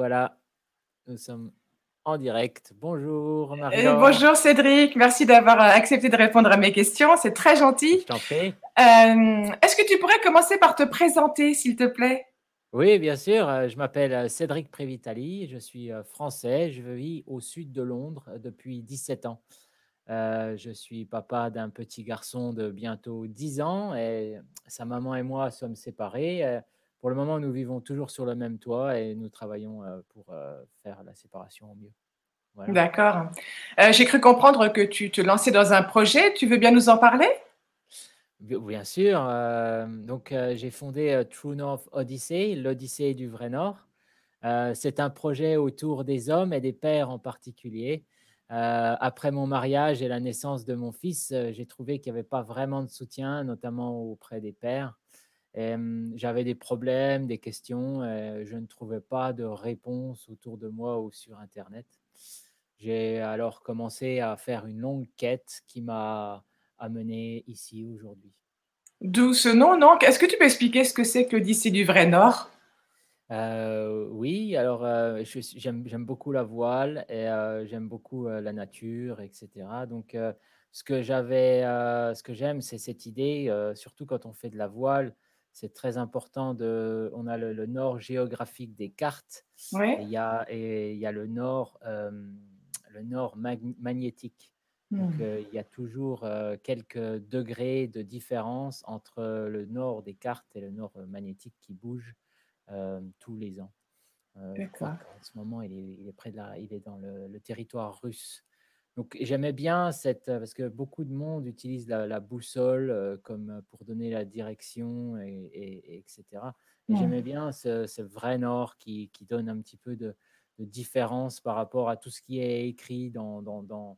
voilà, nous sommes en direct. Bonjour Euh, Marion. bonjour Cédric, merci d'avoir euh, accepté de répondre à mes questions, c'est très gentil. Je t'en prie. Euh, Est-ce que tu pourrais commencer par te présenter, s'il te plaît? Oui, bien sûr. Je m'appelle Cédric Prévitali. Je suis français. Je vis au sud de Londres depuis 17 ans. Euh, je suis papa d'un petit garçon de bientôt 10 ans et sa maman et moi sommes séparés. Pour le moment, nous vivons toujours sur le même toit et nous travaillons pour faire la séparation au mieux. Voilà. D'accord. Euh, J'ai cru comprendre que tu te lançais dans un projet, tu veux bien nous en parler? Bi- Bien sûr. euh, donc, euh, j'ai fondé True North Odyssey, l'Odyssée du vrai Nord. C'est un projet autour des hommes et des pères en particulier. Après mon mariage et la naissance de mon fils, j'ai trouvé qu'il n'y avait pas vraiment de soutien, notamment auprès des pères. J'avais des problèmes, des questions. je ne trouvais pas de réponse autour de moi ou sur Internet. J'ai alors commencé à faire une longue quête qui m'a amené ici aujourd'hui. D'où ce nom, non? Est-ce que tu peux expliquer ce que c'est que l'Odyssée du vrai Nord? Euh, oui, alors euh, j'aime beaucoup la voile et euh, j'aime beaucoup la nature, etc. Donc, ce que j'avais, ce que j'aime, c'est cette idée, surtout quand on fait de la voile, c'est très important de. On a le, le nord géographique des cartes et il y a, et il y a le nord, euh, le nord mag- magnétique. Donc, euh, il y a toujours euh, quelques degrés de différence entre le nord des cartes et le nord magnétique qui bouge tous les ans. Je crois qu'en ce moment, il est, il est près de la, il est dans le, le territoire russe. Donc, j'aimais bien cette, euh, parce que beaucoup de monde utilise la, la boussole euh, comme euh, pour donner la direction, et, et- et etc. Et j'aimais bien ce, ce vrai nord qui, qui donne un petit peu de, de différence par rapport à tout ce qui est écrit dans, dans, dans,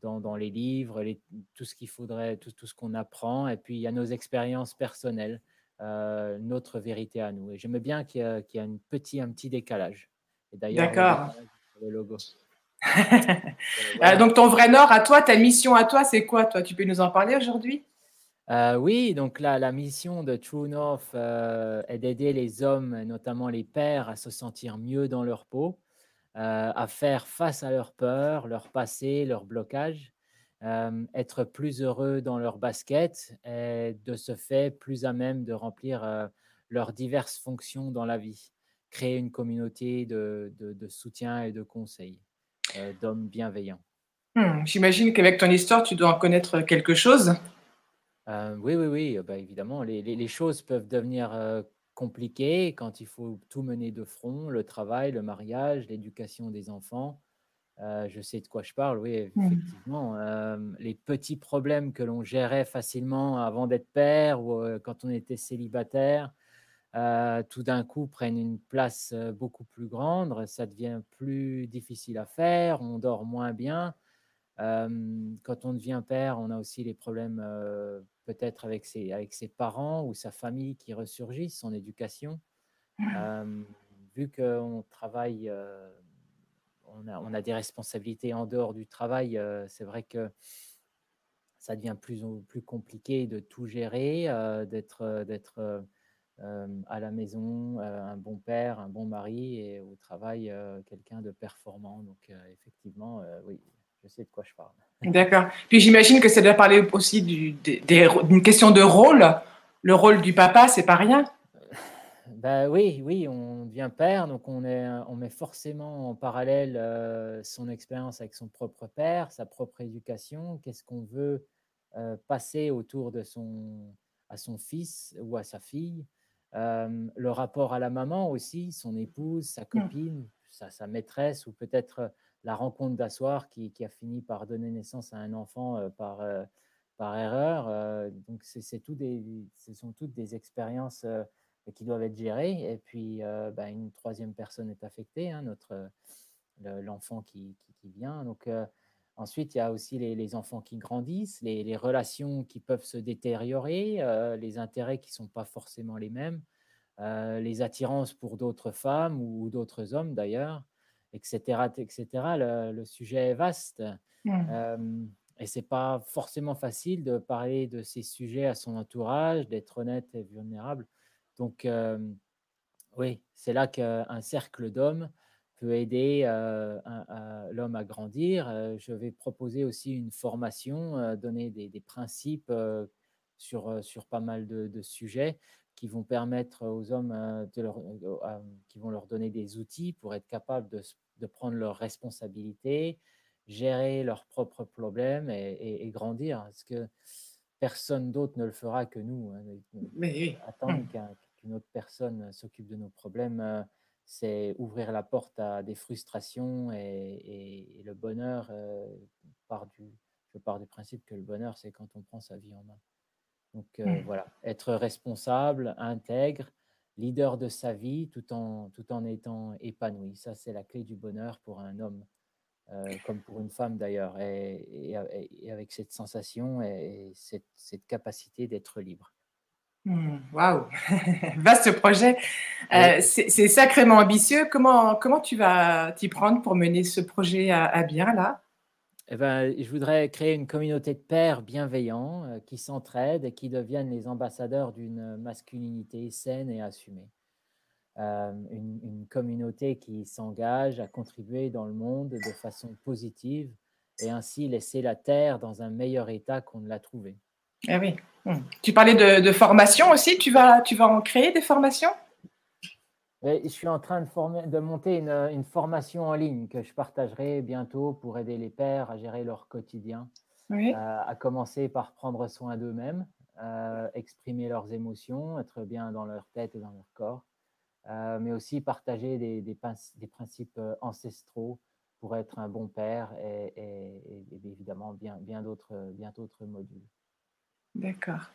dans, dans les livres, les- tout ce qu'il faudrait, tout, tout ce qu'on apprend. Et puis, il y a nos expériences personnelles, euh, notre vérité à nous. Et j'aimais bien qu'il y, a- qu'il y a une petit, un petit décalage. D'accord. le logo. Euh, Voilà. donc ton vrai Nord à toi, ta mission à toi, c'est quoi toi? Tu peux nous en parler aujourd'hui? Euh, oui, donc là, la mission de True North euh, est d'aider les hommes, notamment les pères, à se sentir mieux dans leur peau, euh, à faire face à leurs peurs, leur passé, leurs blocages, euh, être plus heureux dans leur basket et de ce fait plus à même de remplir euh, leurs diverses fonctions dans la vie, créer une communauté de, de- de soutien et de conseils, euh, d'hommes bienveillants. Hmm, J'imagine qu'avec ton histoire, tu dois en connaître quelque chose. Euh, oui, oui, oui, euh, bah, évidemment, les, les- les choses peuvent devenir euh, compliquées quand il faut tout mener de front, le travail, le mariage, l'éducation des enfants. Euh, je sais de quoi je parle, oui, Hmm. effectivement. Euh, les petits problèmes que l'on gérait facilement avant d'être père ou euh, quand on était célibataire, euh, tout d'un coup prennent une place beaucoup plus grande, ça devient plus difficile à faire, on dort moins bien. Euh, quand on devient père, on a aussi les problèmes euh, peut-être avec ses, avec ses parents ou sa famille qui ressurgissent, son éducation. Vu qu'on travaille, on, a, on a des responsabilités en dehors du travail, c'est vrai que ça devient plus, plus compliqué de tout gérer, d'être euh, à la maison euh, un bon père, un bon mari et au travail euh, quelqu'un de performant. Donc effectivement, oui, je sais de quoi je parle. D'accord. Puis j'imagine que ça doit parler aussi du- d'une question de rôle. Le rôle du papa, c'est pas rien. Ben oui, oui, on devient père, donc on, est, on met forcément en parallèle euh, son expérience avec son propre père, sa propre éducation, qu'est-ce qu'on veut euh, passer autour de son, à son fils ou à sa fille, Euh, le rapport à la maman aussi, son épouse, sa copine, sa, sa maîtresse, ou peut-être la rencontre d'asseoir qui, qui a fini par donner naissance à un enfant euh, par, euh, par erreur. Donc c'est tout des, ce sont toutes des expériences. qui doivent être gérés. Et puis, bah, une troisième personne est affectée, hein, notre, le- l'enfant qui, qui, qui vient. Donc, ensuite, il y a aussi les, les enfants qui grandissent, les, les relations qui peuvent se détériorer, euh, les intérêts qui ne sont pas forcément les mêmes, euh, les attirances pour d'autres femmes ou d'autres hommes d'ailleurs, etc. etc. Le, le sujet est vaste. Euh, et c'est pas forcément facile de parler de ces sujets à son entourage, d'être honnête et vulnérable. Donc, oui, c'est là qu'un cercle d'hommes peut aider l'homme à grandir. je vais proposer aussi une formation, donner des, principes sur, sur pas mal de, sujets qui vont permettre aux hommes, de leur, qui vont leur donner des outils pour être capables de, de prendre leurs responsabilités, gérer leurs propres problèmes et, grandir. Parce que personne d'autre ne le fera que nous. Hein, Mais Attendre mmh. qu'une autre personne s'occupe de nos problèmes, c'est ouvrir la porte à des frustrations et, le bonheur part du, je pars du principe que le bonheur, c'est quand on prend sa vie en main. Donc mmh. voilà, être responsable, intègre, leader de sa vie tout en, tout en étant épanoui. Ça, c'est la clé du bonheur pour un homme, euh, comme pour une femme d'ailleurs, et, avec cette sensation et cette, cette capacité d'être libre. Mmh, waouh, vaste projet. Euh, c'est sacrément ambitieux. Comment, comment tu vas t'y prendre pour mener ce projet à bien là? Eh ben, je voudrais créer une communauté de pères bienveillants euh, qui s'entraident et qui deviennent les ambassadeurs d'une masculinité saine et assumée. Euh, une, communauté qui s'engage à contribuer dans le monde de façon positive et ainsi laisser la Terre dans un meilleur état qu'on ne l'a trouvé. Ah oui. Hum. Tu parlais de, de, formation aussi. Tu vas, tu vas en créer des formations? Je suis en train de, former, de monter une, formation en ligne que je partagerai bientôt pour aider les pères à gérer leur quotidien, euh, à commencer par prendre soin d'eux-mêmes, euh, exprimer leurs émotions, être bien dans leur tête et dans leur corps, euh, mais aussi partager des, des, principes ancestraux pour être un bon père et, et évidemment bien, bien d'autres modules. D'accord.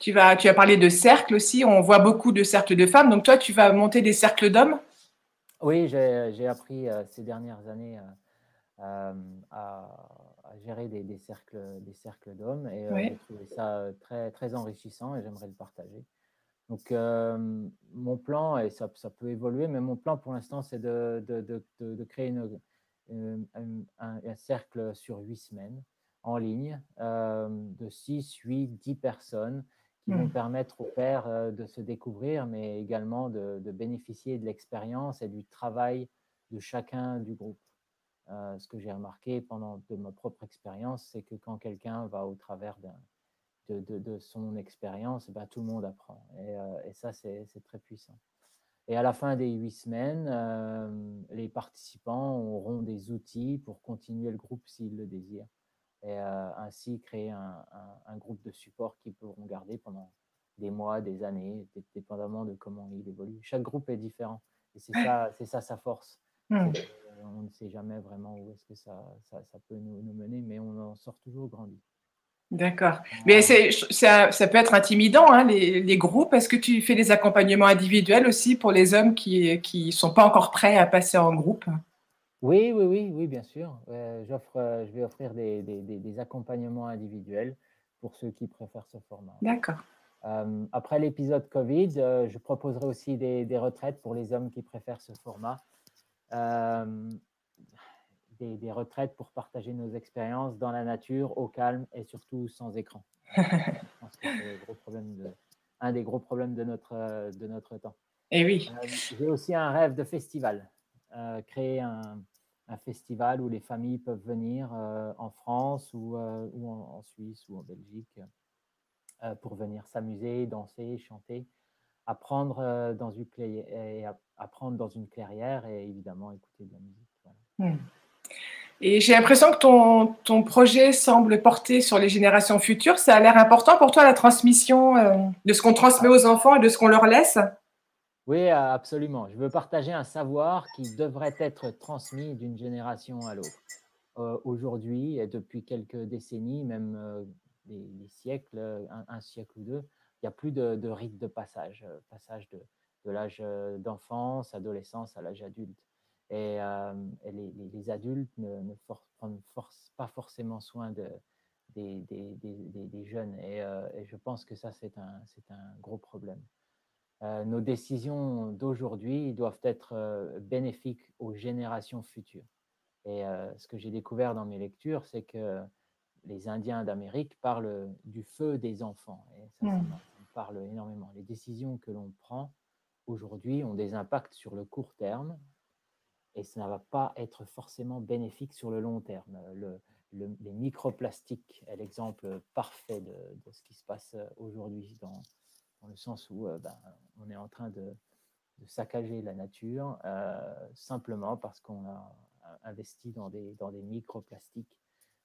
Tu, vas, tu as parlé de cercles aussi. On voit beaucoup de cercles de femmes. Donc toi, tu vas monter des cercles d'hommes? Oui, j'ai appris euh, ces dernières années euh, euh, à, gérer des, cercles, des cercles d'hommes et j'ai trouvé ça très, très enrichissant et j'aimerais le partager. Donc mon plan, et ça, ça, peut évoluer, mais mon plan pour l'instant, c'est de, de, de, de, créer une, un, un cercle sur huit semaines en ligne euh, de 6, 8, 10 personnes qui vont mmh. permettre aux pères euh, de se découvrir, mais également de, bénéficier de l'expérience et du travail de chacun du groupe. Euh, ce que j'ai remarqué pendant de ma propre expérience, c'est que quand quelqu'un va au travers de, de, son expérience, eh ben, tout le monde apprend. Et, et ça, c'est très puissant. Et à la fin des huit semaines, les participants auront des outils pour continuer le groupe s'ils le désirent et ainsi créer un, groupe de support qu'ils pourront garder pendant des mois, des années, dépendamment de comment il évolue. Chaque groupe est différent et c'est ça, c'est ça sa force. Mmh. On ne sait jamais vraiment où est-ce que ça, ça, peut nous, mener, mais on en sort toujours grandi. D'accord. Mais ça, ça, peut être intimidant, hein, les, les, groupes. Est-ce que tu fais des accompagnements individuels aussi pour les hommes qui ne sont pas encore prêts à passer en groupe? Oui, oui, oui, oui, bien sûr. j'offre, euh, je vais offrir des, des, des, accompagnements individuels pour ceux qui préfèrent ce format. D'accord. après l'épisode Covid, euh, je proposerai aussi des, retraites pour les hommes qui préfèrent ce format. des, retraites pour partager nos expériences dans la nature, au calme et surtout sans écran. je pense que c'est gros problème de, un des gros problèmes de notre, de notre temps. Et eh oui. J'ai aussi un rêve de festival. Euh, créer un, festival où les familles peuvent venir euh, en France ou, euh, ou en, Suisse ou en Belgique pour venir s'amuser, danser, chanter, apprendre dans une clairière, apprendre dans une clairière et évidemment écouter de la musique. Hmm. Et j'ai l'impression que ton, ton, projet semble porter sur les générations futures. Ça a l'air important pour toi la transmission de ce qu'on transmet aux enfants et de ce qu'on leur laisse? Oui, absolument. Je veux partager un savoir qui devrait être transmis d'une génération à l'autre. Euh, aujourd'hui, et depuis quelques décennies, même euh, des, siècles, un, siècle ou deux, il n'y a plus de, rite de passage, euh, passage de, l'âge d'enfance, adolescence à l'âge adulte. Et, les, adultes ne, ne prennent pas forcément soin de, des, jeunes. Et, je pense que ça, c'est un gros problème. Euh, nos décisions d'aujourd'hui doivent être euh, bénéfiques aux générations futures. Et euh, ce que j'ai découvert dans mes lectures, c'est que les Indiens d'Amérique parlent du feu des enfants. Et ça, ça, mmh. parle énormément. Les décisions que l'on prend aujourd'hui ont des impacts sur le court terme, et ça ne va pas être forcément bénéfique sur le long terme. Le, les microplastiques est l'exemple parfait de, ce qui se passe aujourd'hui, dans, le sens où ben, on est en train de, saccager la nature simplement parce qu'on a investi dans des, dans des microplastiques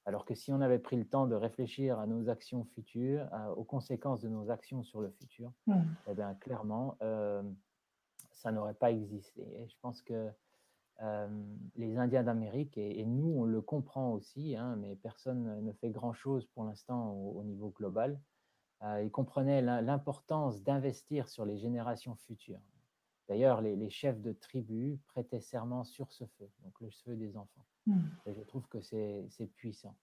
alors que si on avait pris le temps de réfléchir à nos actions futures, aux conséquences de nos actions sur le futur, mmh. eh bien, clairement, euh, ça n'aurait pas existé. Et je pense que euh, les Indiens d'Amérique, et, nous, on le comprend aussi, hein, mais personne ne fait grand-chose pour l'instant au, niveau global, euh, ils comprenaient l'importance d'investir sur les générations futures. D'ailleurs, les, les, chefs de tribus prêtaient serment sur ce feu, donc le feu des enfants. Mmh. Et je trouve que c'est puissant.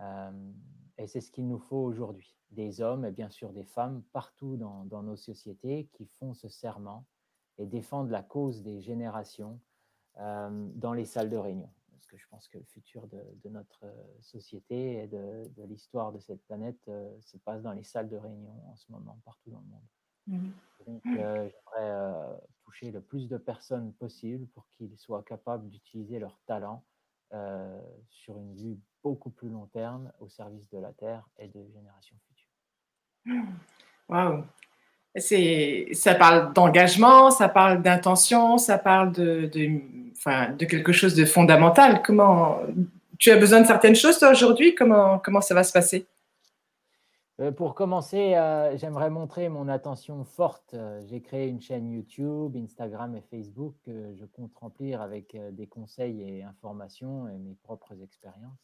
Euh, et c'est ce qu'il nous faut aujourd'hui. Des hommes et bien sûr des femmes partout dans, dans, nos sociétés qui font ce serment et défendent la cause des générations euh, dans les salles de réunion. Parce que je pense que le futur de, de notre société et de, de l'histoire de cette planète euh, se passe dans les salles de réunion en ce moment, partout dans le monde. Mmh. Donc, j'aimerais toucher le plus de personnes possible pour qu'ils soient capables d'utiliser leur talent euh, sur une vue beaucoup plus long terme au service de la Terre et des générations futures. Waouh! Ça parle d'engagement, ça parle d'intention, ça parle de, de, enfin, de quelque chose de fondamental. Comment tu as besoin de certaines choses aujourd'hui? Comment, comment ça va se passer? Euh, pour commencer, euh, j'aimerais montrer mon attention forte. Euh, j'ai créé une chaîne YouTube, Instagram et Facebook que je compte remplir avec des conseils et informations et mes propres expériences.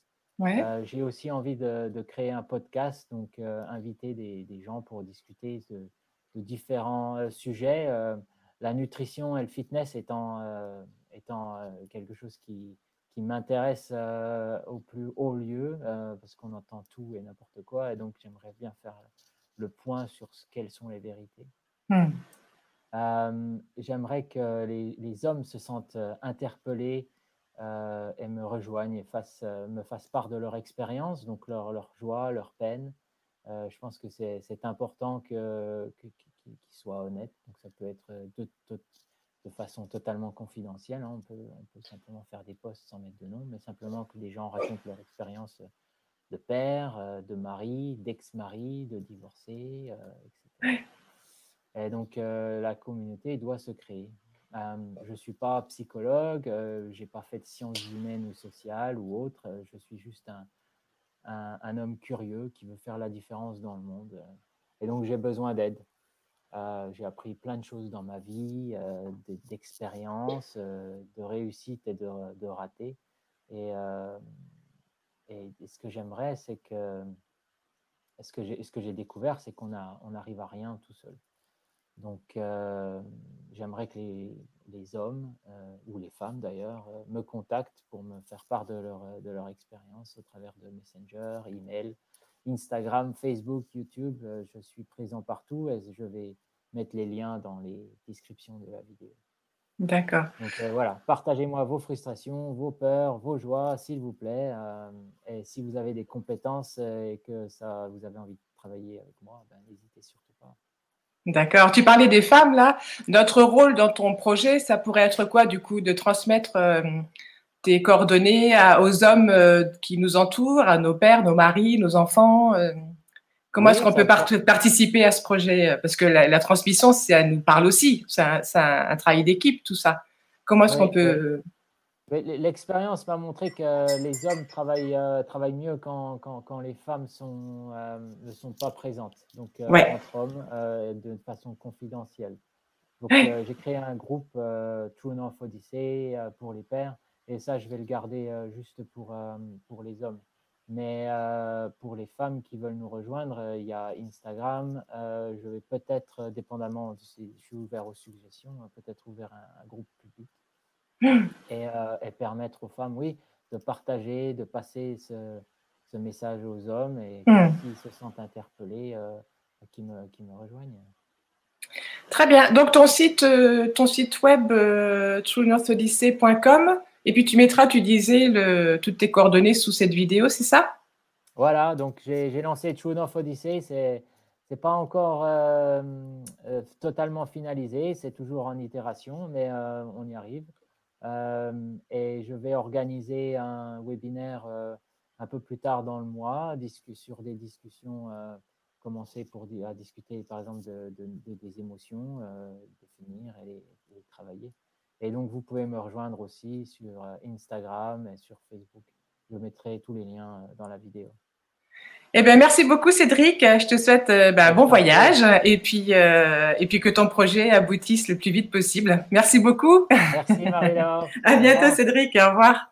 J'ai aussi envie de, créer un podcast, donc inviter des, gens pour discuter de, différents sujets. la nutrition et le fitness étant, étant quelque chose qui, qui m'intéresse euh, au plus haut lieu, euh, parce qu'on entend tout et n'importe quoi, et donc j'aimerais bien faire le point sur ce, quelles sont les vérités. Hmm. Euh, j'aimerais que les, les, hommes se sentent interpellés et me rejoignent et fassent, me fassent part de leur expérience, donc leur, leur, joie, leur peine. je pense que c'est important qu'ils que, soient honnêtes, donc ça peut être de, de, de façon totalement confidentielle. Hein. On, peut, on, peut, simplement faire des posts sans mettre de nom, mais simplement que les gens racontent leur expérience de père, euh, de mari, d'ex-mari, de divorcé, euh, etc. Et donc, euh, la communauté doit se créer. je ne suis pas psychologue, je n'ai pas fait de sciences humaines ou sociales ou autres. je suis juste un, un, homme curieux qui veut faire la différence dans le monde. Et donc, j'ai besoin d'aide. Euh, j'ai appris plein de choses dans ma vie, euh, d'expériences, euh, de réussite et de, ratés. Et, ce que j'aimerais, c'est que ce que j'ai découvert, c'est qu'on on n'arrive à rien tout seul. Donc, j'aimerais que les, les hommes, ou les femmes d'ailleurs, me contactent pour me faire part de leur, de leur expérience au travers de Messenger, email, Instagram, Facebook, YouTube, euh, je suis présent partout et je vais mettre les liens dans les descriptions de la vidéo. D'accord. Donc euh, voilà, partagez-moi vos frustrations, vos peurs, vos joies, s'il vous plaît. Euh, et si vous avez des compétences et que ça, vous avez envie de travailler avec moi, ben, n'hésitez surtout pas. D'accord. Tu parlais des femmes là. Notre rôle dans ton projet, ça pourrait être quoi du coup De transmettre tes coordonnées aux hommes euh, qui nous entourent, à nos pères, nos maris, nos enfants euh, Comment est-ce qu'on peut participer à ce projet? Parce que la, transmission, ça nous parle aussi. C'est un, travail d'équipe, tout ça. Comment est-ce qu'on peut... L'expérience m'a montré que les hommes travaillent, euh, travaillent mieux quand, quand, quand, les femmes sont, ne sont pas présentes, donc entre hommes, de façon confidentielle. Donc j'ai créé un groupe True North Odyssey pour les pères et ça, je vais le garder juste pour, pour les hommes. Mais euh, pour les femmes qui veulent nous rejoindre, il y a Instagram. je vais peut-être, dépendamment, je suis ouvert aux suggestions, hein, peut-être ouvert un, groupe public et, et, permettre aux femmes, oui, de partager, de passer ce, ce message aux hommes et mmh. s'ils se sentent interpellés, qui, me, qui me rejoignent. Très bien. Donc, ton site, ton site web, euh, et puis tu mettras, tu disais, toutes tes coordonnées sous cette vidéo, c'est ça? Voilà, donc j'ai lancé True North Odyssey. C'est n'est pas encore euh, euh, totalement finalisé, c'est toujours en itération, mais euh, on y arrive. et je vais organiser un webinaire un peu plus tard dans le mois sur des discussions, commencer pour, à discuter par exemple de, des émotions, définir et les travailler. Et donc, vous pouvez me rejoindre aussi sur Instagram et sur Facebook. Je mettrai tous les liens dans la vidéo. Eh bien, merci beaucoup Cédric. Je te souhaite un ben, bon voyage et puis, euh, et puis que ton projet aboutisse le plus vite possible. Merci beaucoup. Merci Marie-Laure. à bientôt Cédric. Au revoir.